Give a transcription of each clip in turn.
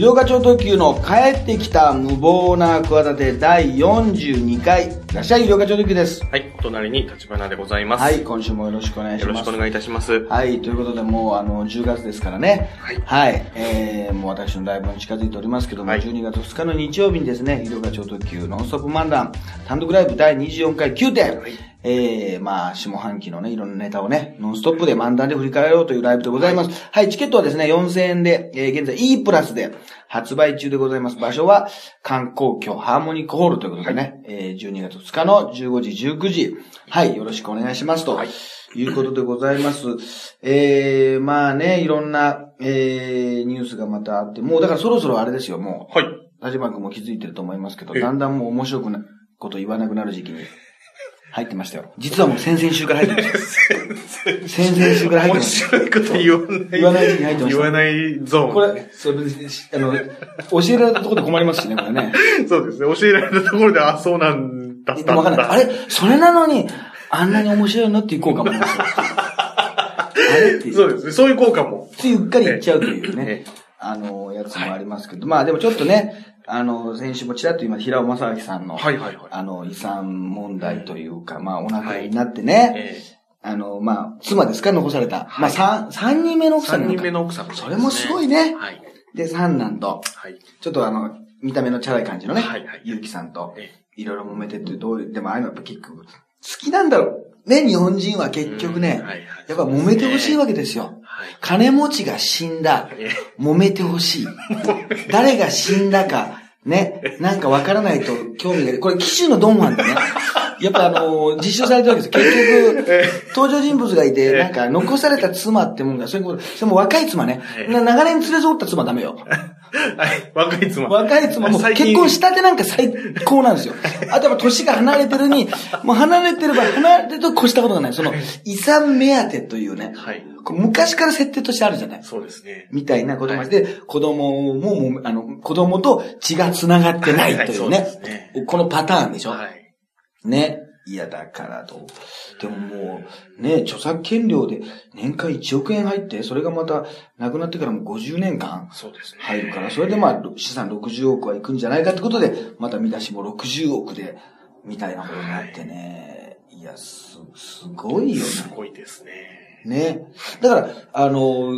井戸課長特急の帰ってきた無謀な企て第42回。いらっしゃい、医療課長特急です。はい、お隣に立花でございます。はい、今週もよろしくお願いします。よろしくお願いいたします。はい、ということで、もう、あの、10月ですからね。はいえー、もう私のライブも近づいておりますけども、はい12月2日の日曜日にですね、医療課長特急ノンストップ漫談、単独ライブ第24回9点。えー、まあ、下半期のね、いろんなネタをね、ノンストップで漫談で振り返ろうというライブでございます。はい、チケットはですね、4000円で、えー、現在 E プラスで発売中でございます。場所は、観光居ハーモニックホールということでね、えー、12月2日の15時、19時。はい、よろしくお願いしますと。はいいうことでございます。えー、まあね、いろんな、えー、ニュースがまたあって、もうだからそろそろあれですよ、もはい。う、田島君も気づいてると思いますけど、ええだんだんもう面白くなこと言わなくなる時期に入ってましたよ。実はもう先々週から入ってました。先々週から入って面ました。白いこと言わない。言わない時に入ってました言わないゾーン。これ、それ別に、あの、教えられたところで困りますしね、これね。そうですね。教えられたところで、あ、そうなんだったんかんない。あれ？それなのに、あんなに面白いのっていう効果もあれっていう。そうですね。そういう効果も。ついうっかり言っちゃうというねええ、あの、やつもありますけど、まあでもちょっとね、あの、先週もちらっと今、平尾正明さんの、はいはいはい。あの、遺産問題というか、まあお亡くなりになってね、えあの、まあ、妻ですか、残された。まあ、はい三、三人目のー、奥さん三人目の奥さんね、それもすごいね。はい。で、三男と、はい。ちょっとあの、見た目のチャラい感じのね、はいはいゆうきさんと、えいろいろ揉めてって、どういう、でもああいうのやっぱ結局、好きなんだろう。ね、日本人は結局ね、うんはいはいやっぱ揉めてほしいわけですよ。はい。金持ちが死んだ。え揉めてほしい。誰が死んだか、ね、なんかわからないと興味が。これ、騎手のドンファンでね、やっぱあのー 実証されてるわけです。結局、登場人物がいて、なんか残された妻ってもんが、そういうこと、それも若い妻ね、長年連れ添った妻ダメよ。はい。若い妻。若い妻も結婚したてなんか最高なんですよ。あとやっぱ年が離れてるに、もう離れてれば離れてると越したことがない。その、遺産目当てというね、はい。昔から設定としてあるじゃない。そうですね。みたいなことまで、子供もあの、子供と血が繋がってないというね。はいそうですねこのパターンでしょ。はい。ね。いや、だからと。でももう、ね、著作権料で年間1億円入って、それがまた、亡くなってからも50年間。入るから、それでまあ、資産60億はいくんじゃないかってことで、また見出しも60億で、みたいなことになってね。いや、す、すごいよね。すごいですね。ね。だから、あの、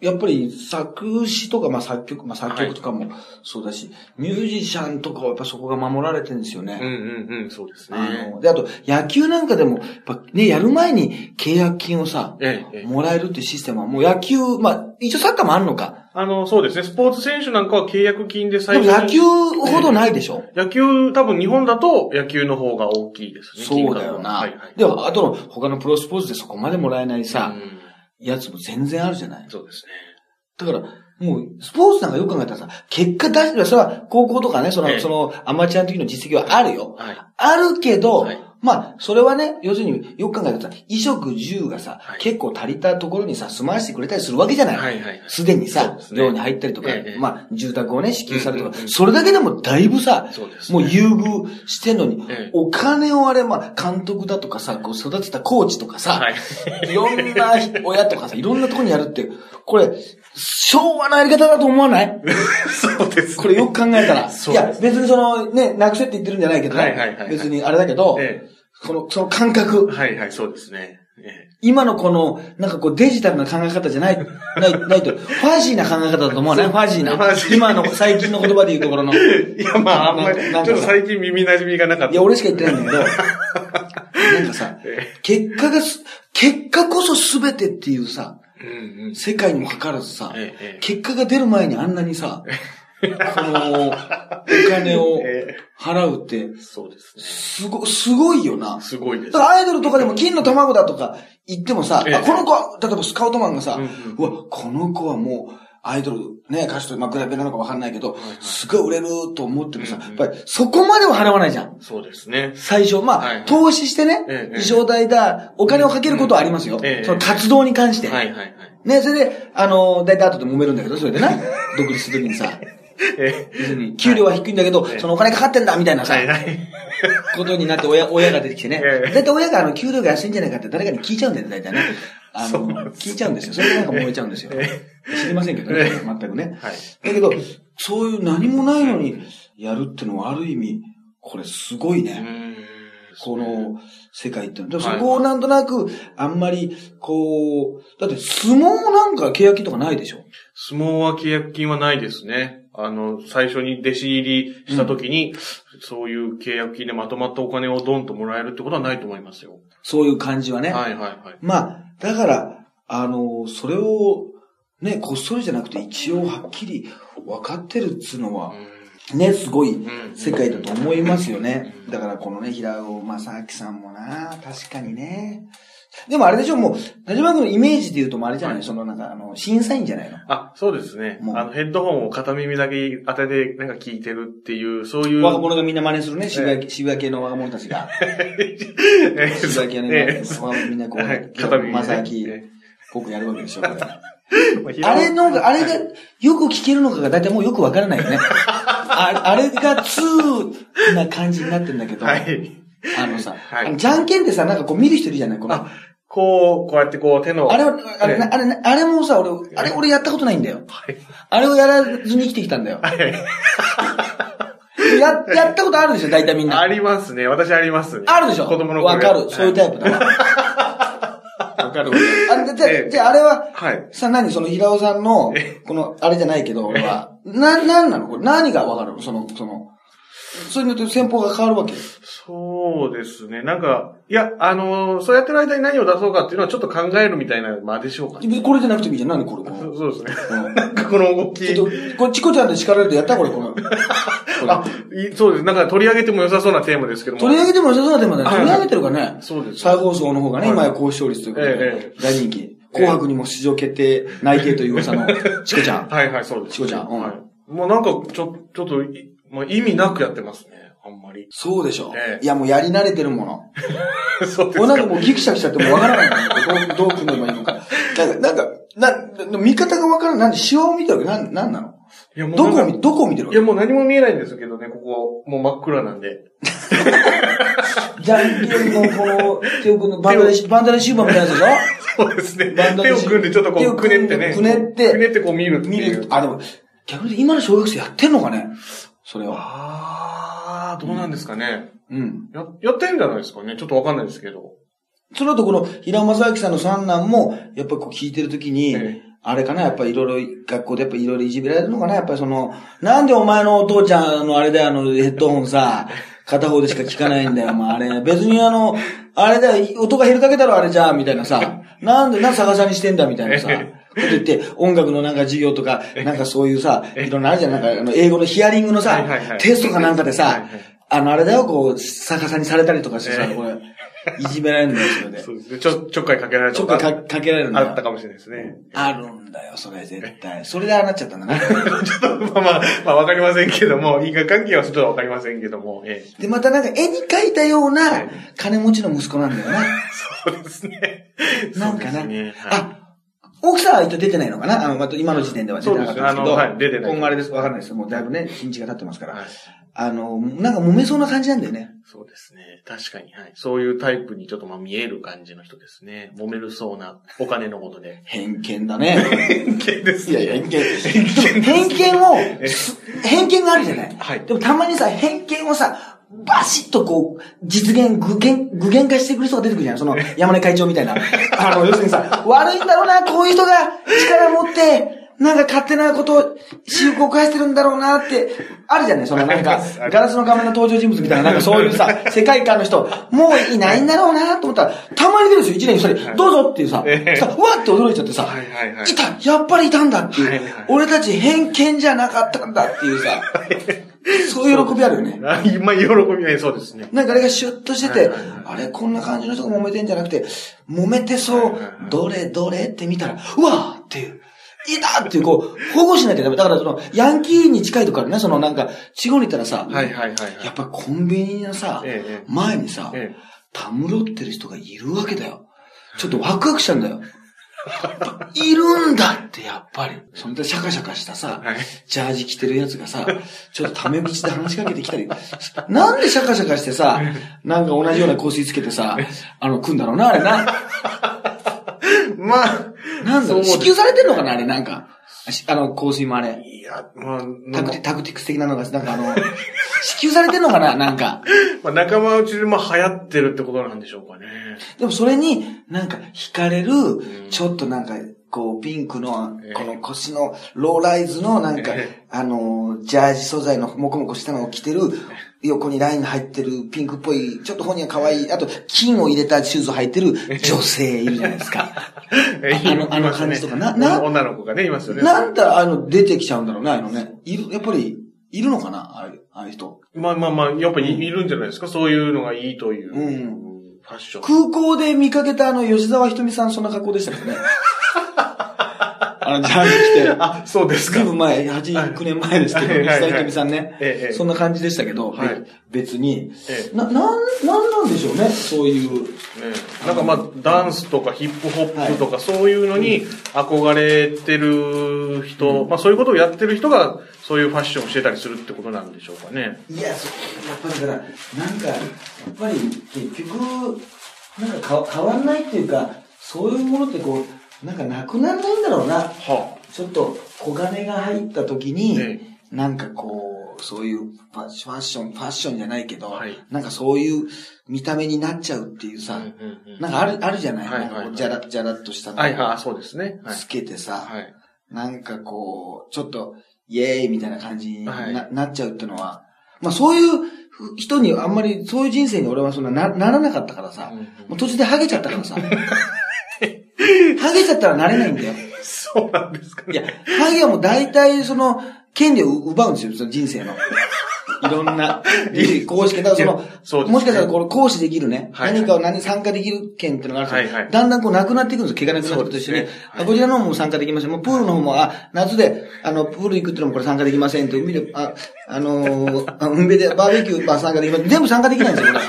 やっぱり作詞とか、まあ作曲、まあ作曲とかもそうだし、ミュージシャンとかはやっぱそこが守られてるんですよね。うんうんうん、そうですね。あの、で、あと、野球なんかでも、やっぱね、やる前に契約金をさ、ええええもらえるっていうシステムは、もう野球、まあ、一応サッカーもあるのか。あの、そうですね。スポーツ選手なんかは契約金でで最初にも野球ほどないでしょ、野球、多分日本だと野球の方が大きいですね。そうだよな。ははいはい。でも、あとの他のプロスポーツでそこまでもらえないさ、うんやつも全然あるじゃないそうですね。だから、もう、スポーツなんかよく考えたらさ、結果出してる、それは高校とかね、その、ええその、アマチュアの時の実績はあるよ。はい。あるけど、はいまあ、それはね、要するによく考えたらさ、衣食住がさ、はい。結構足りたところにさ、住まわしてくれたりするわけじゃない。はいはいはい。すでにさそうで、すね。寮に入ったりとか、ええまあ、住宅をね、支給されるとか、うんうんうんそれだけでもだいぶさ、そうですね。もう優遇してんのに、ええ。お金をあれ、まあ、監督だとかさ、こう育てたコーチとかさ、はい。いろんな親とかさ、いろんなところにやるって、これ、昭和のやり方だと思わない？そうですね。これよく考えたら。そういや、別にその、ね、なくせって言ってるんじゃないけどね。はいはいはいはい。別にあれだけど、えこの、その感覚え。はいはい、そうですね。え今のこの、なんかこうデジタルな考え方じゃない、ない、ないと、ファジーな考え方だと思わない？ファジーな今の最近の言葉で言うところの。いや、まあ、あんまり、ちょっと最近耳馴染みがなかった。や、俺しか言ってないんだけど、なんかさ、え結果がす、結果こそ全てっていうさ、えうんうん。世界にもかかわらずさ、結果が出る前にあんなにさ、この、お金をえ払うって、えそうですね。すご、すごいよな。すごいですだ。からアイドルとかでも金の卵だとか言ってもさ、えこの子は、例えばスカウトマンがさ、ううんわ、この子はもう、アイドル、ね、歌手と、まあ、比べなのかわかんないけど、すごい売れると思ってもさ、うんうんやっぱりそこまでは払わないじゃん。そうですね。最初、まあ、はい投資してね、ええ衣装代だ、お金をかけることはありますよ。ええその活動に関して。はいはいはい。ね、それで、あの、大体後で揉めるんだけど、それでな、独立するときにさ、給料は低いんだけど、ええそのお金かかってんだ、みたいなえさ、はいはい。ことになって親、親が出てきてね。ええ大体親があの、給料が安いんじゃないかって誰かに聞いちゃうんだよね、大体ね。あの、聞いちゃうんですよ。それでなんか燃えちゃうんですよ。知りませんけどね、全くね。はい。だけど、そういう何もないのにやるってのはある意味、これすごいね。んこの世界ってのは。そこをなんとなく、あんまり、こう、だって相撲なんか契約金とかないでしょ？相撲は契約金はないですね。あの、最初に弟子入りした時に、そういう契約金でまとまったお金をドンともらえるってことはないと思いますよ。そういう感じはね。はいはいはい。まあ、だから、あの、それを、ね、こっそりじゃなくて一応はっきり分かってるっつうのは、ね、すごいうん世界だと思いますよね。だからこのね、平尾正明さんもな、確かにね。でもあれでしょ、もう、田島君のイメージで言うともうあれじゃない、そのなんか、あの、審査員じゃないの？あ、そうですね。あの、ヘッドホンを片耳だけ当てて、なんか聞いてるっていう、そういう。若者がみんな真似するね、渋谷、渋谷系の若者たちが。え渋谷系のえ若者みんなこう、はい片耳ね正明えっぽくやるわけでしょ、これ。えあれの、あれがよく聞けるのかが大体もうよくわからないよね。ああれが2な感じになってんだけど、はい。あのさ、はいあのじゃんけんってさ、なんかこう見る人いるじゃないこのあこう、こうやってこう手の。あれは、あれ、ええあれ、あれもさ、俺、あれ俺やったことないんだよ。はい。あれをやらずに生きてきたんだよ。はいや、やったことあるでしょ、大体みんな。ありますね。私ありますね。あるでしょ？子供の頃わかる。そういうタイプだわ。わかる。あで、じゃええじゃああれは、はい。さ、何？その平尾さんの、この、あれじゃないけど、俺は。な、なんなの？これ何がわかるの？その、その、それによって戦法が変わるわけ。そうですね。なんか、いや、あのーそうやってる間に何を出そうかっていうのはちょっと考えるみたいな間でしょうかね。これじゃなくてもいいじゃん。何これ、この。そそうですね。うんなんかこの動き。ちょっと、これ、チコちゃんで叱られるとやったこれ、この。あ、いそうです。なんか取り上げても良さそうなテーマですけども。取り上げても良さそうなテーマだ取り上げてるからね。そうです。再放送の方がね、はい今や高視聴率ということええで、大人気。紅白にも出場決定、内定という噂の、チコちゃん。はいはい、そうです。チコちゃんうんはい。もうなんか、ちょ、ちょっとい、まあ、意味なくやってますね。あんまり。そうでしょえ。えいや、もうやり慣れてるもの。そうです俺なんかか。もうギクシャクしちゃってもうわからないどう、どう組めばいいのか。なんか、なんか、な、見方がわからない。なんで、シワを見てるわけ？なん、なんなの？いや、もうどこを見、どこを見てるわけ？いや、もう何も見えないんですけどね、ここ、もう真っ暗なんで。じゃんけんのこの、手を組んで、バンダレシ、バンダレシューバーみたいなやつでしょ？そうですね。バンドで手を組んでちょっとこう、くねってね。くねってくねってこう見るっていう見る。。あ、でも、逆に今の小学生やってんのかね？それは。あー、どうなんですかね。うん。や、やってるんじゃないですかね。ちょっとわかんないですけど。その後この、平尾正明さんの三男も、やっぱこう聞いてるときに、えあれかな、やっぱりいろいろ、学校でやっぱいろいろいじめられるのかな、やっぱりその、なんでお前のお父ちゃんのあれだよ、あのヘッドホンさ、片方でしか聞かないんだよ、まああれ。別にあの、あれだよ、音が減るだけだろ、あれじゃあ、みたいなさ。なんで、なんで逆さにしてんだ、みたいなさ。こと言って、音楽のなんか授業とか、なんかそういうさ、いろんなあるじゃん、なんかあの、英語のヒアリングのさテストかなんかでさあの、あれだよ、こう、逆さにされたりとかしてさ、ええこれ、いじめられるんだよ、それで。そうですね。ちょ、ちょっかいかけられたちょっとかかけられるんだよあった。かもしれないですね。あるんだよ、それ絶対。それでああなっちゃったんだな。ちょっと、まあまあ、まあわかりませんけども、因果関係はちょっとわかりませんけども、ええ。で、またなんか絵に描いたような金持ちの息子なんだよな。そうですね。なんかな。ねはいあ、奥さんは一応出てないのかな？あの、また今の時点では出てなかったんですけど。はい出てない今後あれです。わかんないです。もうだいぶね、日にちが経ってますから。はいあの、なんか揉めそうな感じなんだよね。そうですね。確かに、はい。そういうタイプにちょっとまあ見える感じの人ですね。揉めるそうなお金のことで。偏見だね。偏見ですいやいや、偏見。偏見を、す 偏見があるじゃない。はいでもたまにさ、偏見をさ、バシッとこう、実現、具現、具現化してくる人が出てくるじゃん。その、山根会長みたいな。あの、要するにさ、悪いんだろうな、こういう人が力持って、なんか勝手なことを、私服を返してるんだろうなって、あるじゃない。そのなんかガラスの画面の登場人物みたいな、なんかそういうさ、世界観の人、もういないんだろうなと思ったら、たまに出るんですよ、一年に一人。どうぞっていうさ、ええ。さ、うわって驚いちゃってさ、はいたやっぱりいたんだっていう、俺たち偏見じゃなかったんだっていうさ、そういう喜びあるよね。あ今、喜びはそうですね。なんかあれがシュッとしてて、はいはいはいあれこんな感じの人が揉めてんじゃなくて、揉めてそう、はいはいはいどれどれって見たら、うわーっていう、いたっていう、こう、保護しなきゃダメ。だからその、ヤンキーに近いところね、そのなんか、地方に行ったらさ、はいはいはいはい。やっぱコンビニのさ、ええええ前にさ、ええたむろってる人がいるわけだよ。ちょっとワクワクしたんだよ。いるんだって、やっぱり。そんなシャカシャカしたさ、はいジャージ着てるやつがさ、ちょっとタメ口で話しかけてきたり、なんでシャカシャカしてさ、なんか同じような香水つけてさ、あの、来んだろうな、あれな。まあ、なんだろう、支給されてんのかなあれ、なんか。あの、香水もあれ。いや、まあ、タクティタクティクス的なのが、なんかあの、支給されてんのかななんか。まあ、仲間内でも流行ってるってことなんでしょうかね。でもそれになんか惹かれるん、ちょっとなんか、こう、ピンクのええ、この腰のローライズのなんかえ、あの、ジャージ素材のモコモコしたのを着てる、横にラインが入ってるピンクっぽい、ちょっと本人は可愛い、あと金を入れたシューズを履いてる女性いるじゃないですか。あのあの感じとかなな女の子がね、いますよね。なんだ、あの、出てきちゃうんだろうね、あのね。いる、やっぱり、いるのかなああいうああいう人。まあまあまあ、やっぱりいるんじゃないですか？そういうのがいいという。うんファッション。空港で見かけたあの、吉沢ひとみさん、そんな格好でしたけどね。あの、ジャージ着て。あ、そうですか。ずいぶん前、8、9年前ですけど、はいはいはい吉沢ひとみさんね。ええええそんな感じでしたけど、はいべ別に。ええな、なん、なんなんでしょうね、そういう。ねなんかまあ、ダンスとかヒップホップとかそういうのに憧れてる人、まあそういうことをやってる人が、そういうファッションをしてたりするってことなんでしょうかね。いや、そやっぱりだから、なんか、やっぱり結局、なんかか変わんないっていうか、そういうものってこう、なんかなくならないんだろうな。はちょっと小金が入った時に、えなんかこう、そういうファッション、ファッションじゃないけど、はい。なんかそういう見た目になっちゃうっていうさ、うんうんうん。なんかある、あるじゃない、はいはいなんかこうじゃら、じゃらっとしたのをはいはい、そうですね。はい。つけてさ、はい。なんかこう、ちょっと、イエーイみたいな感じにな,、はい。なっちゃうってのは、まあそういう人にあんまり、そういう人生に俺はそんななならなかったからさ、うんうんもう途中でハゲちゃったからさ、ハゲちゃったらなれないんだよ。そうなんですかいや、ハゲはもう大体その、権利を奪うんですよ、その人生の。いろんな、公式、だからその、そもしかしたらこれ行使できるね、はい何かを何参加できる権っていうのがあるんですよ。はいはいだんだんこうなくなっていくんですよ、毛がなくなってと一緒に、ねはいあこちらの方も参加できません。もうプールの方も、あ、夏で、あの、プール行くっていうのもこれ参加できませんって、海で、あ、あの海辺でバーベキュー、まあ参加できません。全部参加できないんですよ、これ。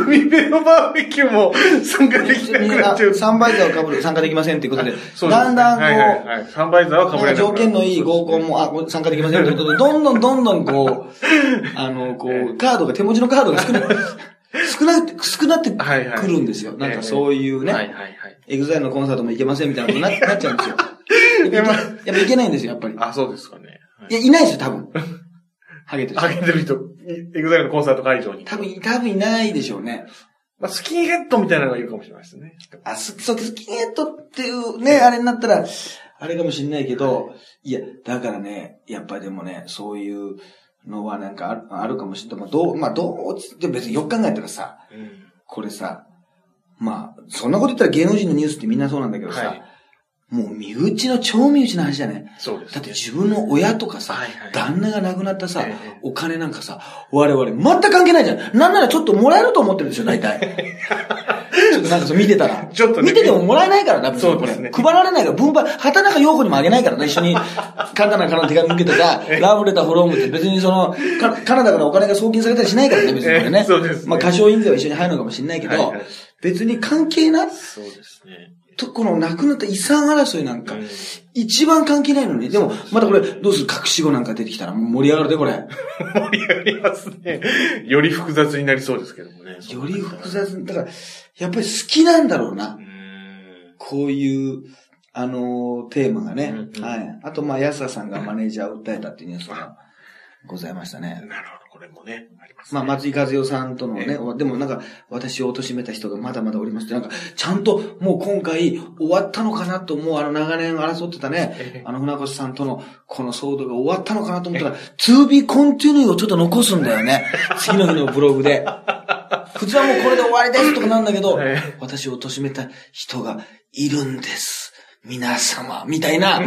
海辺のバーベキューも参加できなくなっちゃう。サンバイザーを被る参加できませんっていうことで、そうでだんだんこう、はいはいはい。サンバイザーは被れない。条件のいい合コンも、あ、参加できませんということで、どんどんどんどんこう、あの、こう、カードが、手持ちのカードが少なく、少なく、少なってくるんですよ。なんかそういうね、はいはいはい。エグザイルのコンサートも行けませんみたいなことにな なっちゃうんですよ。やっぱやっぱいけないんですよ、やっぱり。あ、そうですかね。はいいや、いないですよ、多分。ハゲてる人。ハゲてる人、エグザイルのコンサート会場に。多分、多分いないでしょうね。まあ、スキンヘッドみたいなのがいるかもしれないですね。あ、す、そう、スキンヘッドっていうね、あれになったら、あれかもしれないけど、いや、だからね、やっぱりでもね、そういうのはなんかあるあるかもしれない。まあ、どう、まあ、どう、でも別によく考えたらさ、うん。これさ、まあ、そんなこと言ったら芸能人のニュースってみんなそうなんだけどさ、はいもう身内の超身内の話じゃないそうです、だって自分の親とかさ、旦那が亡くなったさ、ええお金なんかさ、我々全く関係ないじゃん。なんならちょっともらえると思ってるでしょ、大体。ちょっとなんかそう見てたら。ちょっとね見ててももらえないからな、別にこれ。そうですね配られないから、分配、畑中陽子にもあげないからね、一緒に、カナダからの手紙受けてた、ラブレターフォロームって別にその、カカナダからお金が送金されたりしないからね、別にこれね。え えそうですねまあ、歌唱印税は一緒に入るのかもしれないけど、はいはい別に関係ないそうですね。と、この亡くなった遺産争いなんか、うん一番関係ないのに。でも、またこれ、どうする隠し子なんか出てきたら盛り上がるで、これ。盛り上がりますね。より複雑になりそうですけどもね。より複雑。だから、やっぱり好きなんだろうなう。ん。こういう、あのーテーマがね。うんうんはい。あと、まあ、安田さんがマネージャーを訴えたっていうニュースがございましたね。なるほど、これもね、あります、まあ、松井和代さんとのね、えでもなんか、私を貶めた人がまだまだおりますって、なんか、ちゃんともう今回終わったのかなと思う、あの長年争ってたえねえ、あの船越さんとのこの騒動が終わったのかなと思ったら、to be continue をちょっと残すんだよね。次の日のブログで。普通はもうこれで終わりですとかなんだけどええ、私を貶めた人がいるんです。皆様、みたいな、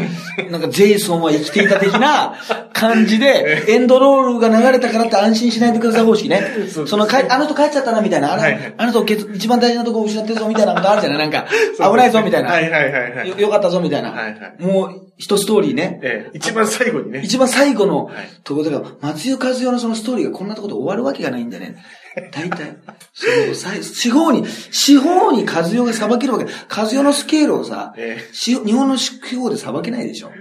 なんかジェイソンは生きていた的な感じで、エンドロールが流れたからって安心しないでください方式ね。そのかい、あの人帰っちゃったな、みたいな。あれ、はいはいあの人けつ一番大事なとこ失ってるぞ、みたいなことあるじゃないなんか、危ないぞ、みたいな。はいはいはいはい。よよかったぞ、みたいな。はいはいもう、一ストーリーね。ええ、一番最後にね。一番最後のはいところだから、松井和代のそのストーリーがこんなところで終わるわけがないんだよね。大体、その、四方に、四方に和代が裁けるわけ。和代のスケールをさ、ええし日本の四方で裁けないでしょ。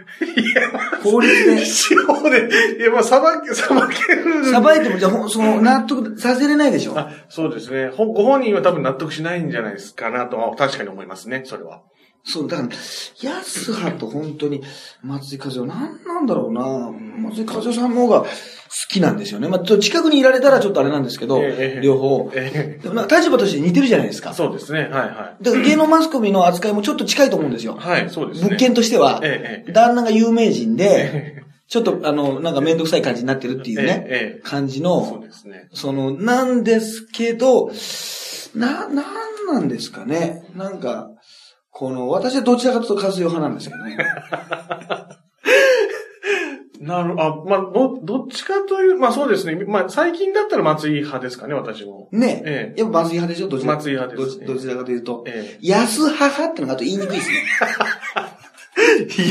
法律で。司法で、いや、まあ、裁け、裁ける。裁いても、じゃあその、納得させれないでしょ。あ、そうですね。ほご本人は多分納得しないんじゃないですかなとは確かに思いますね、それは。そう、だから、安葉と本当に松井和夫、なんなんだろうな松井和夫さんの方が好きなんですよね。まあ、ちょっと近くにいられたらちょっとあれなんですけど、ええ両方。えでも立場として似てるじゃないですか。そうですね。はいはだから芸能マスコミの扱いもちょっと近いと思うんですよ。い。はい、そうですね。物件としては、ええ旦那が有名人で、ええちょっとあの、なんかめんどくさい感じになってるっていうね、感じそうの、ですね。その、なんですけど、な、なんなんですかね。なんか、この、私はどちらかというと和代派なんですけどね。なる、あ、まあ、ど、どっちかという、まあそうですね。まあ最近だったら松井派ですかね、私も。ねええやっぱ松井派でしょ？どちら松井派ですねどどちらかというと。え安派ってのがあと言いにくいですね。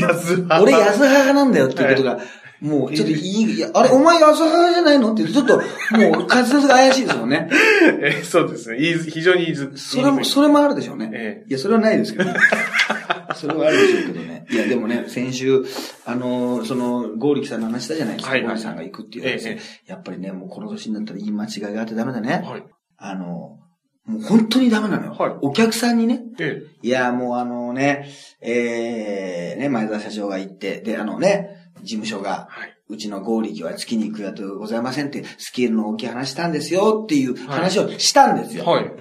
え。安派。俺安派なんだよっていうことが、もうちょっと言いい。いや、あれ、お前安派じゃないのって言うと、ちょっと、もう滑舌が怪しいですもんね。ええそうですね。言いづ非常に言いづそれも、それもあるでしょうね。えいや、それはないですけどね。それはあるでしょうけどね。いや、でもね、先週、あのーその、ゴーリキさんの話したじゃないですか。はいはいゴーリキさんが行くっていう話、えやっぱりね、もうこの年になったら言い間違いがあってダメだね。はい。あの、もう本当にダメなのよ。はいお客さんにね、えいや、もうあのね、えー、ね、前澤社長が行って、で、あのね、事務所が、はい。うちの合力は月に行くやとございませんって、スケールの大きい話したんですよっていう話をしたんですよ。はい。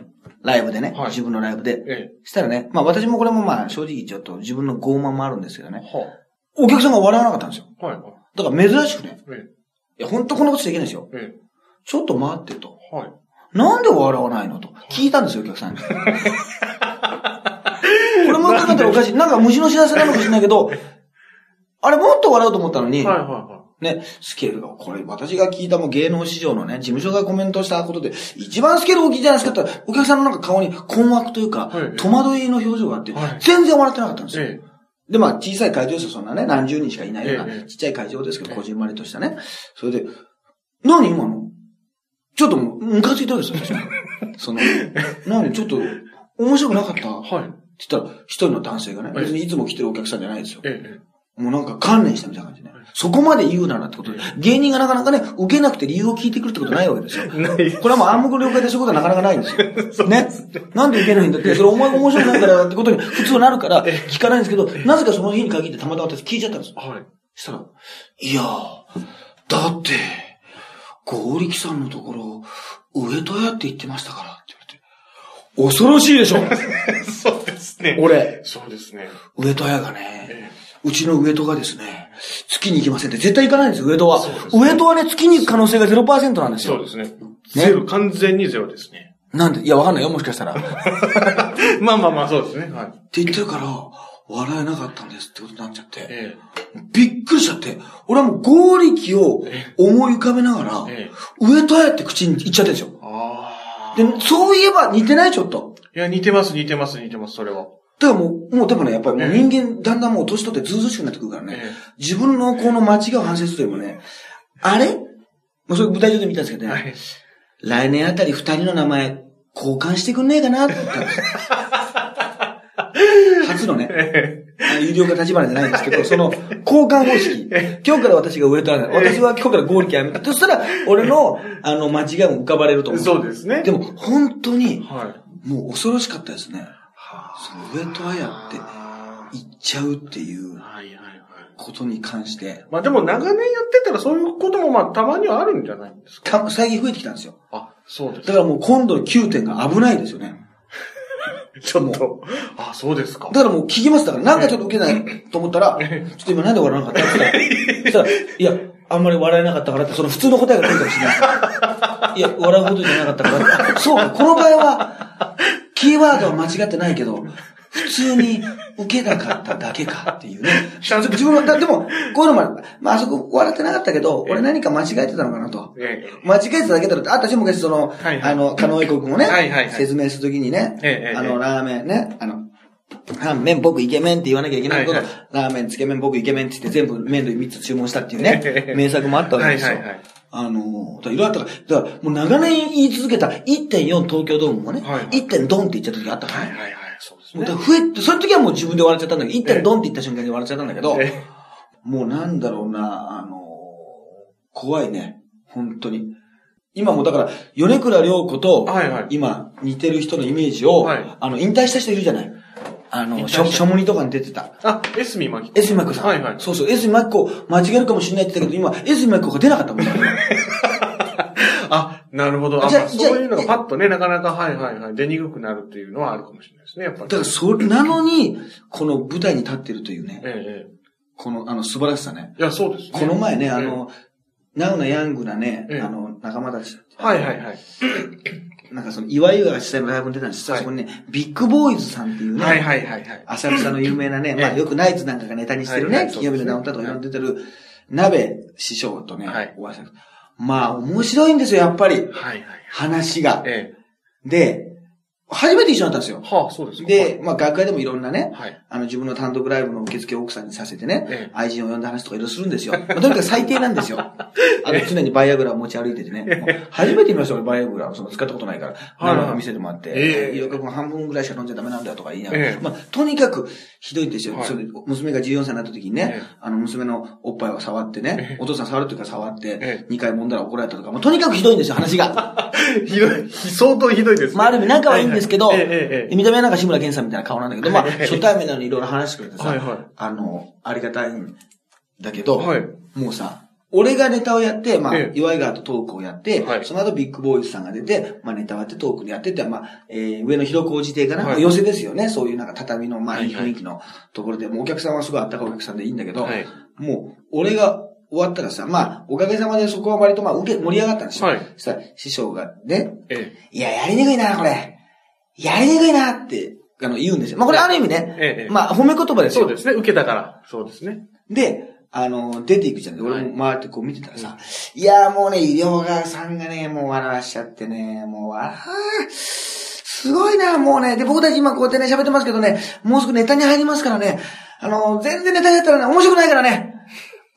ライブでね、はい自分のライブで。えしたらね、まあ私もこれもまあ正直ちょっと自分の傲慢もあるんですけどねえ。、はお客さんが笑わなかったんですよ。あ。はい。だから珍しくね、えいや本当こんなことしちゃいけないですよ。え。えちょっと待ってと。え。はい。なんで笑わないのと聞いたんですよ、お客さんに。これも考えたらおかしい。なんか虫の知らせなのかもしれないけど、あれもっと笑うと思ったのに、はいはいはね、スケールが、これ私が聞いたもう芸能市場のね、事務所がコメントしたことで、一番スケール大きいじゃないですかってお客さんのなんか顔に困惑というか、はい戸惑いの表情があって、はい全然笑ってなかったんですい。よ。えで、まあ、小さい会場ですよ、そんなね、何十人しかいないような、ええちっちゃい会場ですけど、ええこじんまりとしたね。それで、何今の？ちょっともう、ムカついたわけですよ、私 その、何？ちょっと、面白くなかった？ってえ。はい。言ったら、一人の男性がね、ええ別にいつも来てるお客さんじゃないですよ。ええ。もうなんか観念したみたいな感じね。そこまで言うならってことで、芸人がなかなかね、受けなくて理由を聞いてくるってことないわけですよ。ない。これはもう暗黙了解でそういうことはなかなかないんですよ。ね。なんで受けないんだって、それお前が面白くないからってことに普通なるから 聞かないんですけど、なぜかその日に限ってたまたま私聞いちゃったんですよ。はい。したら、いやー、だって、ゴーリキさんのところ、上戸屋って言ってましたからって言われて。恐ろしいでしょ そうですね。俺、そうですね。上戸屋がね、えうちの上戸がですね、月に行きませんって絶対行かないんですよ、上戸は上戸はね、月に行く可能性が0%なんですよ。そうですね。ゼロ、完全にゼロですね。なんで？いや、わかんないよ、もしかしたら。っ てまあまあまあ、そうですね。はい。言ってるから、笑えなかったんですってことになっちゃって。えびっくりしちゃって。俺はもう合力を思い浮かべながら、え。ええ。上戸屋って口に言っちゃってるんですよ。ああ。で、そういえば似てない？ちょっと。いや、似てます、似てます、似てます、それは。だからもう、もうでもね、やっぱりもうええ人間、だんだんもう年取ってずうずうしくなってくるからね。え自分のこの間違いを反省するよりもね、あれ？もうそれ舞台上で見たんですけどね、えはい。来年あたり二人の名前交換してくんねえかなって言ったんですよ。初のね、有料化立花じゃないんですけど、その交換方式。今日から私が上と。私は今日から合力やめた。そしたら、俺の、あの、間違いも浮かばれるとえ。思う。そうですね。でも、本当に、はい。もう恐ろしかったですね。はその上とあやってあ言っちゃうっていう。ことに関して、まあでも長年やってたらそういうこともまあたまにはあるんじゃないんですか？た最近増えてきたんですよ。あ、そうですだからもう今度の9点が危ないですよね。ちょっと。あ、そうですか。だからもう聞きますだから、なんかちょっと受けないと思ったら、ちょっと今なんで笑わなかった？って言ったら、いや、あんまり笑えなかったからって、その普通の答えが来るかもしれない。いや、笑うことじゃなかったから。あそうか、この場合は、キーワードは間違ってないけど、普通に受けなかっただけかっていうね。自分は、だでも、こういうのもある、まあ、あそこ笑ってなかったけど、俺何か間違えてたのかなと。ええ。間違えてただけだろって、あ、私も昔その、はいはい。あの、加納英国もね、はいはいはい。説明するときにね、ええあの、ラーメンね、あの、ラーメン僕イケメンって言わなきゃいけないけど、はいはい。ラーメンつけ麺僕イケメンって言って全部麺類3つ注文したっていうねええ、名作もあったわけですよ。はいはいはいあの、いろいろあったから、だからもう長年言い続けた1.4東京ドームもね、はいはい 1. ドンって言っちゃった時あったからね。はいはいはい。そうですもうねだから増えて、その時はもう自分で笑っちゃったんだけど、1. ドンって言った瞬間に笑っちゃったんだけど、えもうなんだろうな、あの、怖いね。本当に。今もだから、米倉涼子と、今似てる人のイメージを、はいあの、引退した人いるじゃない。あの、引退した書書物とかに出てた。あ、エスミマキエスミマキコさん。はいはい。そうそう、エスミマキコ間違えるかもしれないって言ったけど、今、エスミマキコが出なかったもんね。あ、なるほど。あ、じゃそういうのがパッとね、なかなか、はいはいはい、出にくくなるっていうのはあるかもしれないですね、やっぱり。だから、それ、なのに、この舞台に立ってるというね、ええ、えこの、あの、素晴らしさね。え。いや、そうですね。この前ね、ええあ、の、ナウなヤングなね、ええあの、仲間たち。はいはいはい。なんかその、岩井が主催のライブに出たんですよ。はいそこにね、ビッグボーイズさんっていうね、はいはいはいはい。浅草の有名なね、まあええよくナイツなんかがネタにしてるね、はいはい金曜日のダウンタウンとかいろいろ出てる、鍋師匠とね、はいお会いしたまあ面白いんですよ、やっぱり。はいはい。話が。えで、初めて一緒になったんですよえ。。はあ、そうですかで、まあ学会でもいろんなね、はい。あの自分の単独ライブの受付を奥さんにさせてね、ええ愛人を呼んだ話とかいろいろするんですよ。まあとにかく最低なんですよ。あの常にバイアグラを持ち歩いててね。初めて見ました俺バイアグラをその使ったことないから。はいなんか見せてもらって、ええ医療局半分ぐらいしか飲んじゃダメなんだよとか言いながら。ええまあとにかくひどいんですよ。はいそれで娘が14歳になった時にね、ええあの娘のおっぱいを触ってね、お父さん触るっていうか触って、え2回揉んだら怒られたとか、もうとにかくひどいんですよ、話が。ひどい、相当ひどいですね。まあある意味仲はいいんですけど、はいはいええええええ。見た目はなんか志村けんさんみたいな顔なんだけど、まあ、初対面なのにいろいろ話してくれてさ、はいはい。あの、ありがたいんだけど、はい。もうさ、俺がネタをやって、まあ、ええ。岩井川とトークをやって、はい。その後ビッグボーイズさんが出て、まあネタをやってトークでやってて、まあ、えー、上の広小路邸かな、はい。まあ寄せですよね。そういうなんか畳の、まあ、雰囲気のところで、もうお客さんはすごいあったかいお客さんでいいんだけど、はい。もう、俺が終わったらさ、まあ、おかげさまでそこは割とまあ、受け、盛り上がったんですよ。はい。そしたら、師匠がね、え。いや、やりにくいな、これ。やりにくいなって、あの、言うんですよ。まあ、これある意味ね、えええまあ、褒め言葉え。ですよ。そうですね。受けたから。そうですね。で、あの、出ていくじゃん。俺も回ってこう見てたらさ、い、や、もうね、医療側さんがね、もう笑わしちゃってね、もう笑すごいな、もうね。で、僕たち今こうやってね、喋ってますけどね、もうすぐネタに入りますからね、あの、全然ネタに入ったらね、面白くないからね、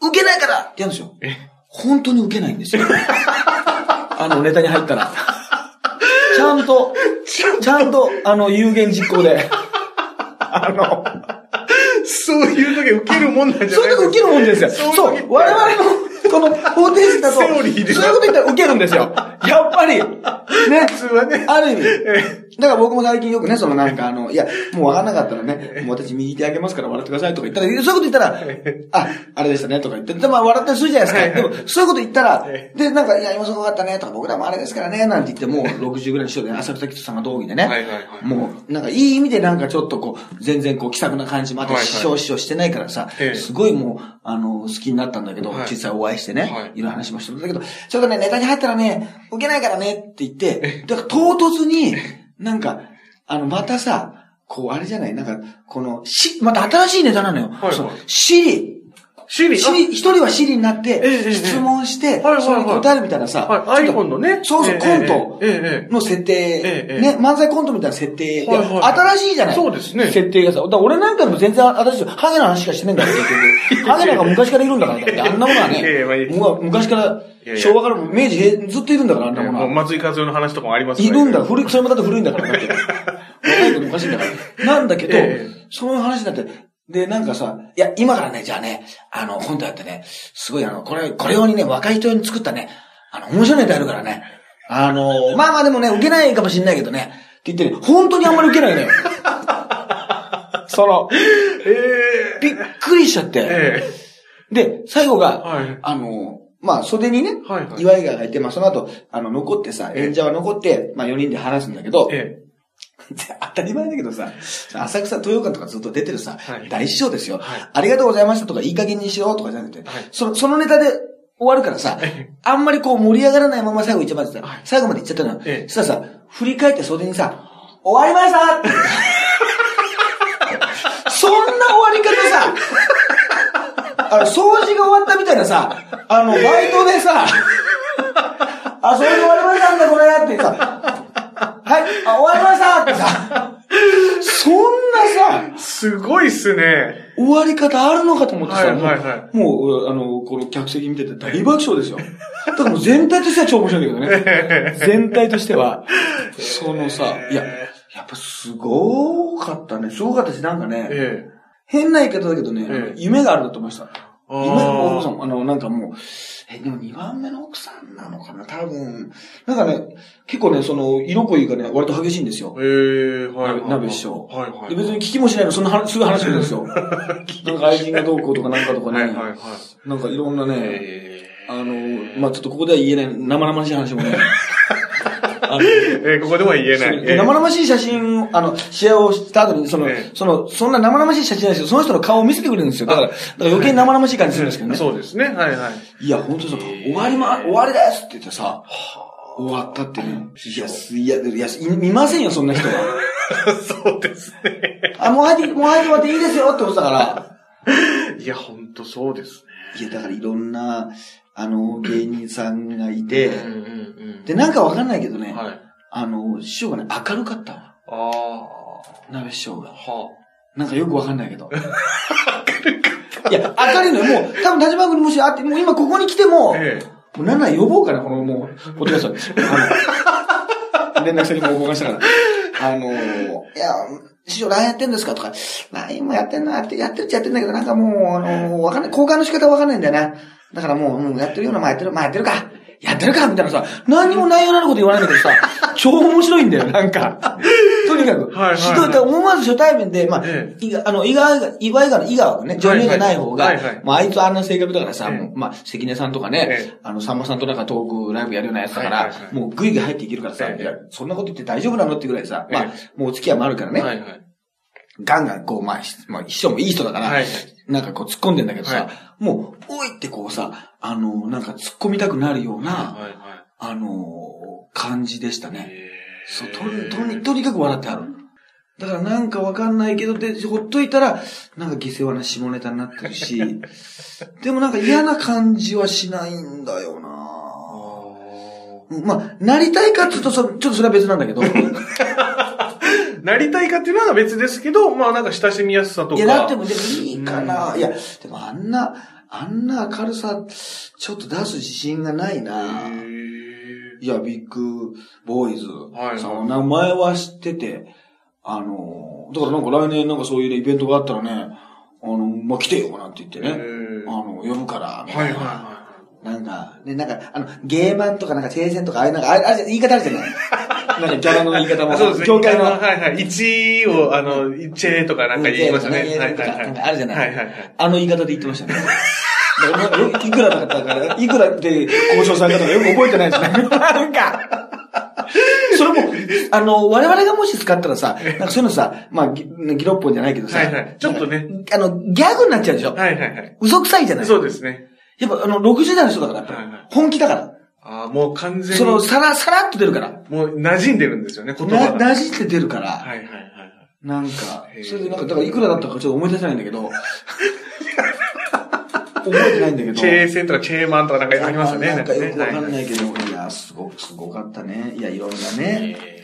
受けないからって言うんですよ。え？本当に受けないんですよ。あの、ネタに入ったら。ちゃんと、ちゃんと、あの、有言実行で。あの、そういう時受けるもんなんじゃないそういうとこ受けるもんですよ。そうそう我々の、この方程式だと、そういうこと言ったら受けるんですよ。やっぱり。ね。普通はね。ある意味。だから僕も最近よくね、そのなんか あの、いや、もう分かんなかったらね、もう私右手あげますから笑ってくださいとか言ったら、そういうこと言ったら、あ、あれでしたねとか言って、でまあ笑ったりするじゃないですか。でも、そういうこと言ったら、で、なんか、いや、今すごかったねとか、僕らもあれですからね、なんて言って、もう60ぐらいの人で、浅草キッドさんが同義でね、もう、なんかいい意味でなんかちょっとこう、全然こう気さくな感じもあって、師匠師匠してないからさ、ええ。すごいもう、あの、好きになったんだけど、はい。実際お会いしてね、はい。いろいろ話もしてるんだけど、ちょっとね、ネタに入ったらね、受けないからねって言って、だから唐突に、なんか、あの、またさ、こう、あれじゃない？なんか、この、し、また新しいネタなのよ。はいはいシリ。シリ。シリ、一人はシリになって質問して、それに答えるみたいなさ、は iPhone のね。そうそう、ええコントの設定、ええね、漫才コントみたいな設定、新しいじゃないそうですね設定がさ。俺なんかも全然新しい。ハゲの話しかしてないんだよ、結局。ハゲなんか昔からいるんだから、あんなものはね昔から、昭和からも明治平ずっといるんだから、あんなものは。松井和夫の話とかもありますいるんだ、よ。古い、それもだって古いんだから、だって。若い子昔いんだから。なんだけどええ、そういう話になって、で、なんかさ、いや、今からね、じゃあね、あの、今度やってね、すごいあの、これ、これ用にね、若い人用に作ったね、あの、面白いネタやるからね。あの、まあまあでもね、受けないかもしんないけどね、って言ってね、本当にあんまり受けないのよ。その、えびっくりしちゃって。ええで、最後が、はいあの、まあ、袖にね、はいはい岩井川がいて、まあ、その後、あの、残ってさ、ええ演者は残って、まあ、4人で話すんだけど、えで 当たり前だけどさ、浅草豊岡とかずっと出てるさ、はい。大師匠ですよ、はい。ありがとうございましたとか、いい加減にしろとかじゃなくて、はい。その、そのネタで終わるからさ、あんまりこう盛り上がらないまま最後行っちゃった、はい。最後まで行っちゃったのよ。ええ。そしたらさ、振り返って袖にさ、終わりました!って。そんな終わり方さ、あの、掃除が終わったみたいなさ、あの、バイトでさ、あ、それで終わりましたんだ、これってさ、はい、あ、終わりましたってさ、そんなさ、すごいっすね。終わり方あるのかと思ってさ、はいはいはもう、もうあの、この客席見てて大爆笑ですよ。だからもう全体としては超面白いんだけどね。全体としては、そのさ、いや、やっぱすごかったね。すごかったし、なんかね、え変な言い方だけどね、ええ夢があるなと思いました。今の奥さん、あの、なんかもう、え、でも2番目の奥さんなのかな？多分。なんかね、結構ね、その、色恋がね、割と激しいんですよ。ええはい。鍋鍋師匠はいはい。で別に聞きもしないの、そんな話、すぐ話するんですよ。なんか愛人がどうこうとかなんかとかね、はいはいはい。なんかいろんなね、えあの、まあちょっとここでは言えない生々しい話もね。あのーえーここでは言えない。で生々しい写真、あの、試合をした後に、その、ええその、そんな生々しい写真ないですよ。その人の顔を見せてくれるんですよ。だから、だから余計に生々しい感じするんですけどね。そうですね。はいはい。いや、本当にそう、ええ終わりま、終わりですって言ってさ、終わったってね。いや、すいや、いや、い見ませんよ、そんな人は。そうですね。あ、もう入って、もう入ってもらっていいですよってことだから。いや、ほんとそうですね。いや、だからいろんな、あの、芸人さんがいて、うんうんうん。で、なんかわかんないけどね、はい。あの、師匠がね、明るかったわ。あ鍋師匠があ。。はなんかよくわかんないけど。いや、明るいのよ。もう、多分、田島君にもし会って、もう今ここに来ても、あ。えもうなんなら呼ぼうかな、このもう、ポッドキャスト。あの、連絡先も交換したから。あの、いや、師匠 LINE やってんですかとか、LINE もやってんなって、やってるっちゃやってんだけど、なんかもう、あの、わかんない、交換の仕方わかんないんだよな。だからもう、うん、やってるような、まあやってる、まあやってるか。やってるかみたいなさ、何にも内容のあること言わないんだけどさ、超面白いんだよ、なんか。とにかく。はいはいはいひどい。思わず初対面で、まあ、えいがあの、伊賀が、岩井川の伊川君ね、女優じゃない方が、はいはいまあ、あいつあんな性格だからさ、ええもうまあ、関根さんとかね、ええあの、さんまさんとなんかトークライブやるようなやつだから、はいはいはいもうグイグイ入っていけるからさ、そんなこと言って大丈夫なのってぐらいさ、まあえ、もうお付き合いもあるからね、はいはい。ガンガンこう、まあ、ひまあ、一緒もいい人だから、はいはい。なんかこう突っ込んでんだけどさ、はいもう、おいってこうさ、あの、なんか突っ込みたくなるような、はいはい。あの、感じでしたね。えそう、とに、とに、とにかく笑ってある。だからなんかわかんないけど、で、ほっといたら、なんか下世話な下ネタになってるし、でもなんか嫌な感じはしないんだよなうんまあ、なりたいかって言うとそ、ちょっとそれは別なんだけど。いなりたいかっていうのは別ですけど、まあなんか親しみやすさとか。や、だってもでもいいかな。いや、でもあんな、あんな明るさ、ちょっと出す自信がないな。いや、ビッグボーイズはいさんの名前は知ってて、あの、だからなんか来年なんかそういうね、イベントがあったらね、あの、まあ、来てよなんて言ってへね、ーあの、呼ぶから、みたいな。はいはいはなんか、ね、なんか、あの、ゲーマンとかなんか停戦とか、ああいうなんか、あれ、あれ言い方あるじゃないなんかギャラの言い方も、い。そうですね。業界の、あはいはい。1位を、あの、チェーとかなんか言いましたね。うんはいはいはい。なんかあるじゃないはいはいはい。あの言い方で言ってましたね。いくらだったから、いくらで交渉されたかよく覚えてないですね。なんか。それも、あの、我々がもし使ったらさ、なんかそういうのさ、まあ、ギギロッポンじゃないけどさ、はいはいちょっとねあの、ギャグになっちゃうでしょはいはいはい。嘘くさいじゃないそうですね。やっぱあの、60代の人だから、やっぱはいはい本気だから。ああ、もう完全に。その、さら、さらっと出るから。もう馴染んでるんですよね、言葉な、が。なじって出るから。はいはいはい。なんかへ、ーそれでなんか、だからいくらだったかちょっと思い出せないんだけど、覚えてないんだけど。チェーセンとかチェーマンとかなんかありますよね。なんかよくわかんはいないけど、いや、すごく、すごかったね。いや、いろんなね、えー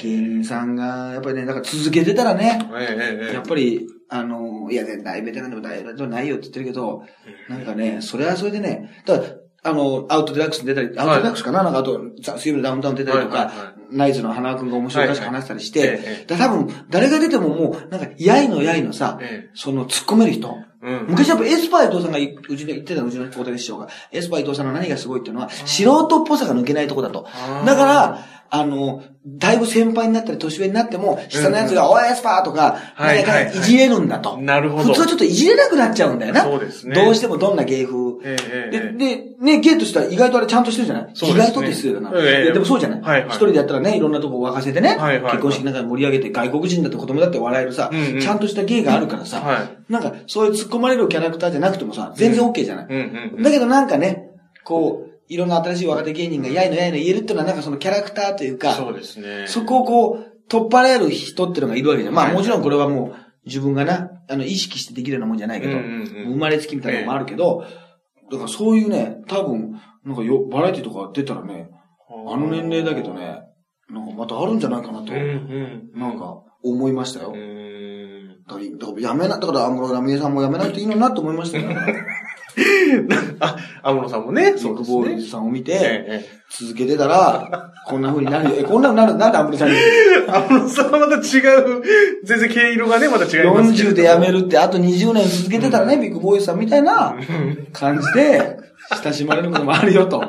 芸人さんが、やっぱりね、なんか続けてたらね、ええええやっぱり、あの、いや、大ベテランでも大ベテランでもないよって言ってるけど、なんかね、それはそれでね、だから、あの、アウトデラックスに出たり、アウトデラックスかな、なんかあと、さ水曜日のダウンタウン出たりとかナイツの塙くんが面白い話話したりして多分、誰が出てももう、なんか、やいのやいのさ、えその、突っ込める人。昔やっぱエスパー伊藤さんがいうちで言ってたの、うちの大竹師匠が。エスパー伊藤さんの何がすごいっていうのは、素人っぽさが抜けないとこだと。だから、あの、だいぶ先輩になったり年上になっても、下のやつが、おいエスパーとか、かはいじれるんだと。なるほど。普通はちょっといじれなくなっちゃうんだよな。そうですね。どうしてもどんな芸風。で、で、ね、芸としては意外とあれちゃんとしてるじゃない？そうですね。意外とって失礼だな。でもそうじゃない？一人でやったらね、いろんなとこ沸かせてね、結婚式なんか盛り上げて外国人だって子供だって笑えるさ、ちゃんとした芸があるからさ、はいなんかそういう突っ込まれるキャラクターじゃなくてもさ、全然 OK じゃない？だけどなんかね、こう、いろんな新しい若手芸人がやいのやいの言えるっていうのはなんかそのキャラクターというか、そうですね。そこをこう、取っ払える人っていうのがいるわけじゃん。まはいあもちろんこれはもう自分がな、あの、意識してできるようなもんじゃないけど、うんうんうん生まれつきみたいなのもあるけど、だからそういうね、多分、なんかよ、バラエティとか出たらね、あの年齢だけどね、なんかまたあるんじゃないかなと、うんうん。なんか思いましたよ。だから、だからやめな、だから、あの、ラミエさんもやめなくていいのになと思いましたよ。あ、アムロさんもね、そうですね。ボーイズさんを見えて、え続けてたら、こんな風になるよ。え、こんな風になる、なんでアムロさんに？ええアムロさんはまた違う、全然毛色がね、また違いますけれども40で辞めるって、あと20年続けてたらね、ビッグボーイズさんみたいな感じで、親しまれることもあるよと。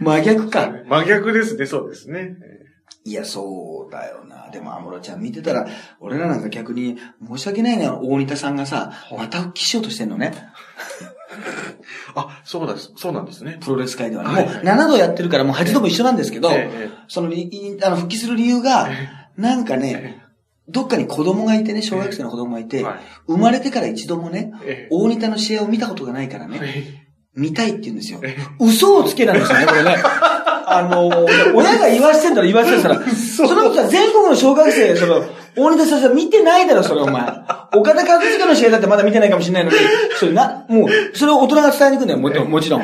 真逆か。真逆ですね、そうですね。いや、そうだよな。でも、安室ちゃん見てたら、俺らなんか逆に、申し訳ないね、大仁田さんがさ、また復帰しようとしてんのね。あ、そうです、そうなんですね。プロレス界ではね。はいもう7度やってるからもう8度も一緒なんですけど、ええその、いあの、復帰する理由が、なんかね、どっかに子供がいてね、小学生の子供がいて、はい生まれてから一度もね、ええ大仁田の試合を見たことがないからね、え見たいって言うんですよ。嘘をつけなんですよね、これね。あのー、親が言わしてんだろ、言わしてんだろ。そのことは全国の小学生、その、大仁田さん見てないだろ、それお前。岡田和親の試合だってまだ見てないかもしれないのに、それな、もう、それを大人が伝えに行くんだよ、もちろん。もちろん。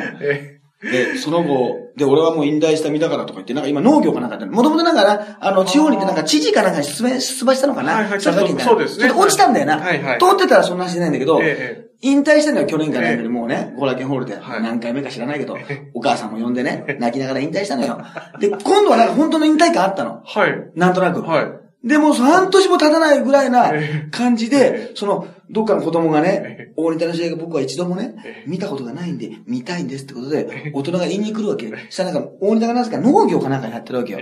えで、その後、で、俺はもう引退した身だからとか言って、なんか今農業かなんかって、もともとなんかな、あの、地方に行ってなんか知事かなんかに出馬したのかなはいはいちょっと佐賀県からそうですねちょっと落ちたんだよな。はいはい通ってたらそんな話じゃないんだけど、ええ引退してんのよ、去年かなんかにもうね、ゴラケンホールで、はい何回目か知らないけど、お母さんも呼んでね、泣きながら引退したのよ。で、今度はなんか本当の引退感あったの。はい。なんとなく。はい。でも、半年も経たないぐらいなえ感じで、その、どっかの子供がねえ、大仁田の試合が僕は一度もねえ、見たことがないんで、見たいんですってことで、大人が言いに来るわけ。したらなんか、大仁田がなぜか農業かなんかやってるわけよ。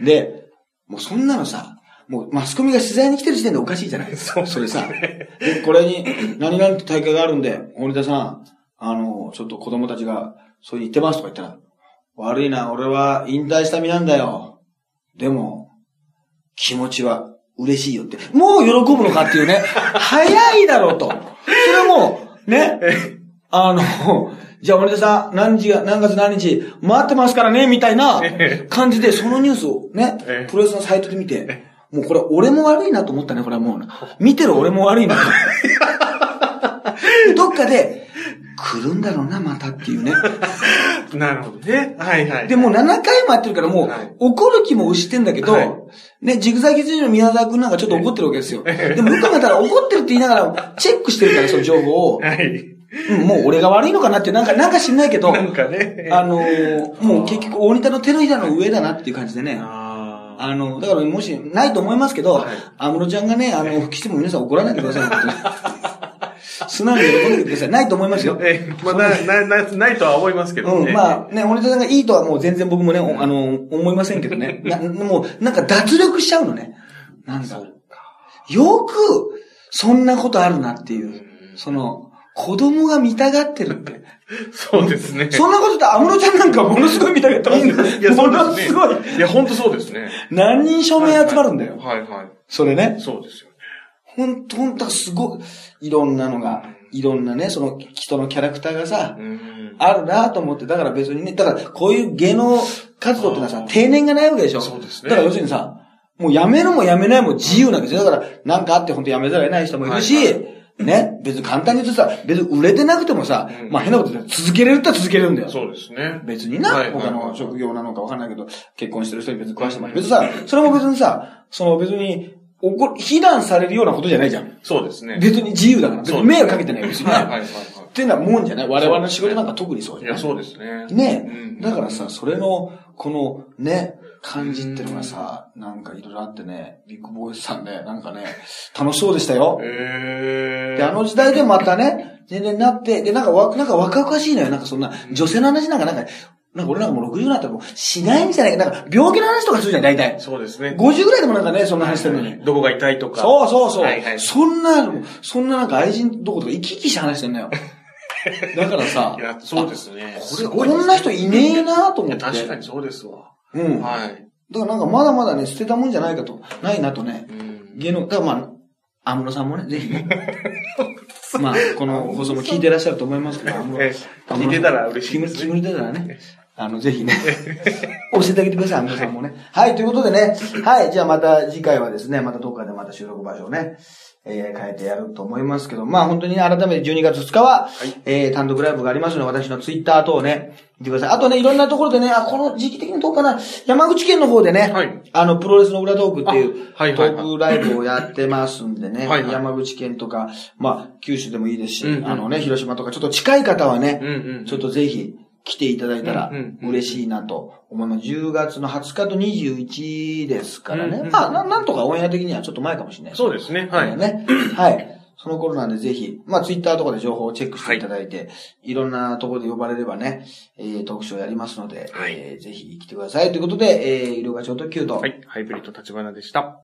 で、もうそんなのさ、もうマスコミが取材に来てる時点でおかしいじゃない そうそれさ。で、これに、何々って大会があるんで、大仁田さん、あの、ちょっと子供たちが、そう言ってますとか言ったら、悪いな、俺は引退した身なんだよ。でも、気持ちは嬉しいよって。もう喜ぶのかっていうね。早いだろうと。それはもう、ね。あの、じゃあ、森田さん、何時が、何月何日、待ってますからね、みたいなえ感じで、そのニュースをねええ、プロレスのサイトで見て、もうこれ俺も悪いなと思ったね、これはもう。見てる俺も悪いなと。でどっかで、来るんだろうな、またっていうね。なるほどね。はいはい。で、もう7回もやってるから、もうはい、怒る気も失ってんだけど、はいね、ジグザギ筋の宮沢くんなんかちょっと怒ってるわけですよ。ええでも、よく考えたら怒ってるって言いながら、チェックしてるから、その情報を。はい。うん、もう俺が悪いのかなって、なんか、なんか知んないけど、なんかね。あのーもう結局、大仁田の手のひらの上だなっていう感じでね。ああの、だからもし、ないと思いますけどはい、安室ちゃんがね、あの、復帰しても皆さん怒らないでください。素直に喜んでください。ないと思いますよ。ええ、まあ、な、な、な、ないとは思いますけどね。うん、まあね、森田さんがいいとはもう全然僕もね、おあの、思いませんけどね。なもう、なんか脱力しちゃうのね。なんか、よく、そんなことあるなっていう。その、子供が見たがってるって。そうですね。そんなことって、安室ちゃんなんかものすごい見たがってますよ。いや、そうものですすごい。ね。いや、本当そうですね。何人署名集まるんだよ。はいはい。それね。そうですよね。ほんと、ほんと、すごい、いろんなのが、いろんなね、その人のキャラクターがさ、うん。あるなと思って、だから別にね、だからこういう芸能活動ってのはさ定年がないわけでしょ。そうですねだから要するにさ、もう辞めるも辞めないも自由なんですよ。だから、なんかあって本当辞めざるを得ない人もいるし、はいはね、別に簡単に言うとさ、別に売れてなくてもさ、うんまあ変なこと言続けれるって続けれるんだよ。そうですね。別にな、はいはい他の職業なのかわかんないけど、結婚してる人に別に食わしてもらう。別にさ、それも別にさ、その別に、怒る、非難されるようなことじゃないじゃん。そうですね。別に自由だから。別に迷惑かけてない別にな。はいはいはいはっていうのはもんじゃない我々の仕事なんか特にそうい。じゃないいや、そうですね。ねうんだからさ、それの、このね、感じっていうのがさ、なんかいろいろあってね、ビッグボーイズさんね、なんかね、楽しそうでしたよ。ええ。で、あの時代でまたね、全然なって、で、なんかわ、なんか若々しいのよ。なんかそんな、女性の話なんか、なんか、なんか俺なんかもう60になったらもうしないんじゃないか。なんか病気の話とかするじゃん、大体。そうですね。50ぐらいでもなんかね、そんな話してるのに。どこが痛いとか。そうそうそう。はいはいそんな、そんななんか愛人どことか生き生きして話してんのよ。だからさい、や、そうですね。これ、こんな人いねえなと思って。確かにそうですわ。うん。はい。だからなんかまだまだね、捨てたもんじゃないかと、ないなとね、うん。芸能、だからまあ、安室さんもね、ぜひね。まあ、この放送も聞いてらっしゃると思いますけど、安聞いてたら嬉しいですね聞いてたらね、あの、ぜひね、教えてあげてください、皆さんもね。はい、ということでね、はい、じゃあまた次回はですね、またどっかでまた収録場所をね、えー変えてやると思いますけど、まあ本当にね、改めて12月2日は、えー単独ライブがありますので、私のツイッター等をね、見てください。あとね、いろんなところでね、あ、この時期的にどうかな、山口県の方でね、はい。あの、プロレスの裏トークっていう、あはいはいはい。トークライブをやってますんでね、はいはい。山口県とか、まあ、九州でもいいですし、うんうん。あのね、広島とかちょっと近い方はね、うんうん。ちょっとぜひ来ていただいたら嬉しいなと思います。10月の20日と21ですからね。まあな、なんとかオンエア的にはちょっと前かもしれないそうですね。はい。ね。はい。その頃なんでぜひ、まあツイッターとかで情報をチェックしていただいて、い、ろんなところで呼ばれればね、えー、トークショーやりますので、はいえーぜひ来てください。ということで、えー、色がちょうど9度。はい。ハイブリッド立花でした。